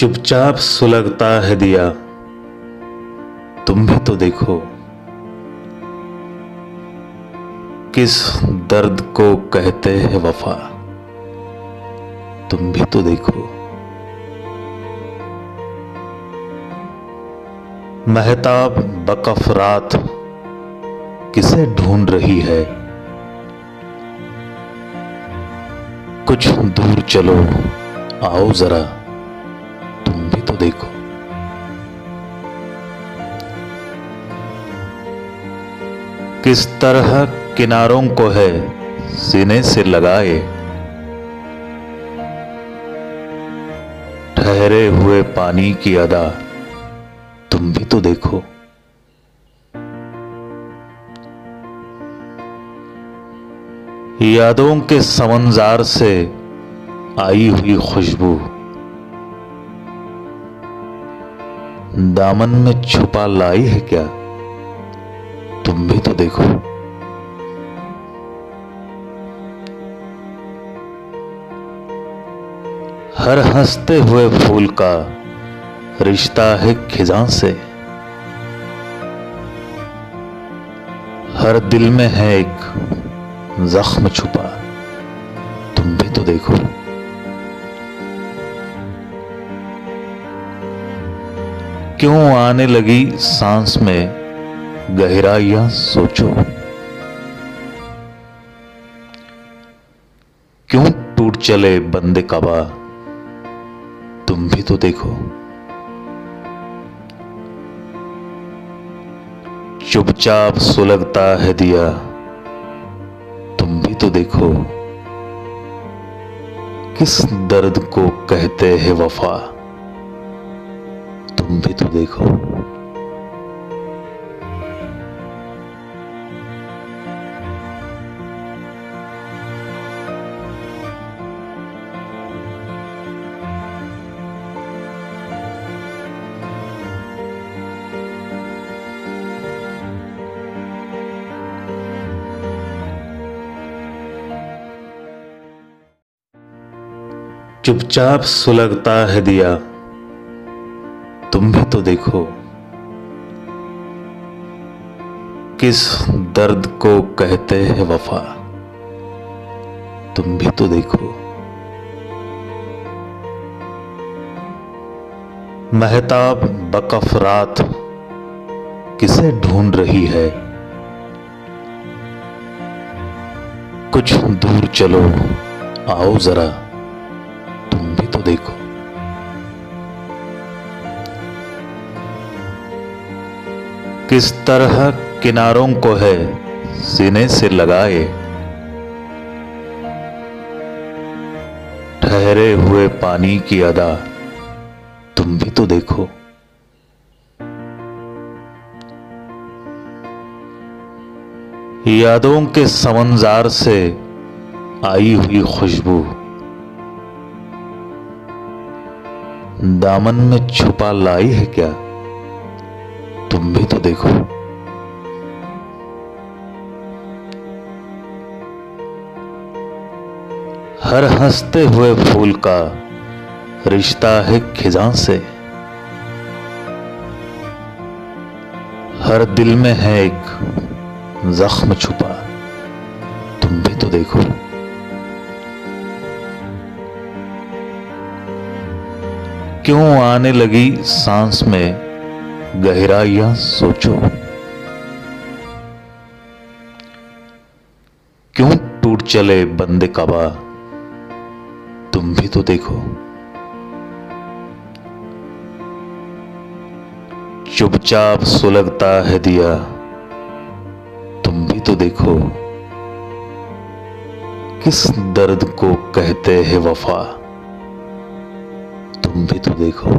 चुपचाप सुलगता है दिया। तुम भी तो देखो किस दर्द को कहते हैं वफा। तुम भी तो देखो। महताब बकफ रात किसे ढूंढ रही है? कुछ दूर चलो, आओ जरा। भी तो देखो। किस तरह किनारों को है सीने से लगाए, ठहरे हुए पानी की अदा, तुम भी तो देखो। यादों के समंजार से आई हुई खुशबू। दामन में छुपा लाई है क्या? तुम भी तो देखो। हर हँसते हुए फूल का रिश्ता है खिजा से। हर दिल में है एक जख्म छुपा। तुम भी तो देखो। क्यों आने लगी सांस में? गहराइयाँ सोचो। क्यों टूट चले बंदे कबा? तुम भी तो देखो। चुपचाप सुलगता है दिया। तुम भी तो देखो। किस दर्द को कहते हैं वफा? तुम भी तो देखो। चुपचाप सुलगता है दिया। तुम भी तो देखो किस दर्द को कहते हैं वफा। तुम भी तो देखो। महताब बकफ रात किसे ढूंढ रही है? कुछ दूर चलो, आओ जरा, तुम भी तो देखो। किस तरह किनारों को है सीने से लगाए? ठहरे हुए पानी की अदा तुम भी तो देखो। यादों के समंजार से आई हुई खुशबू दामन में छुपा लाई है क्या? तुम भी तो देखो। हर हँसते हुए फूल का रिश्ता है खिजा से। हर दिल में है एक जख्म छुपा। तुम भी तो देखो। क्यों आने लगी सांस में? गहराइयाँ सोचो। क्यों टूट चले बंदे कबा? तुम भी तो देखो। चुपचाप सुलगता है दिया। तुम भी तो देखो। किस दर्द को कहते हैं वफा? तुम भी तो देखो।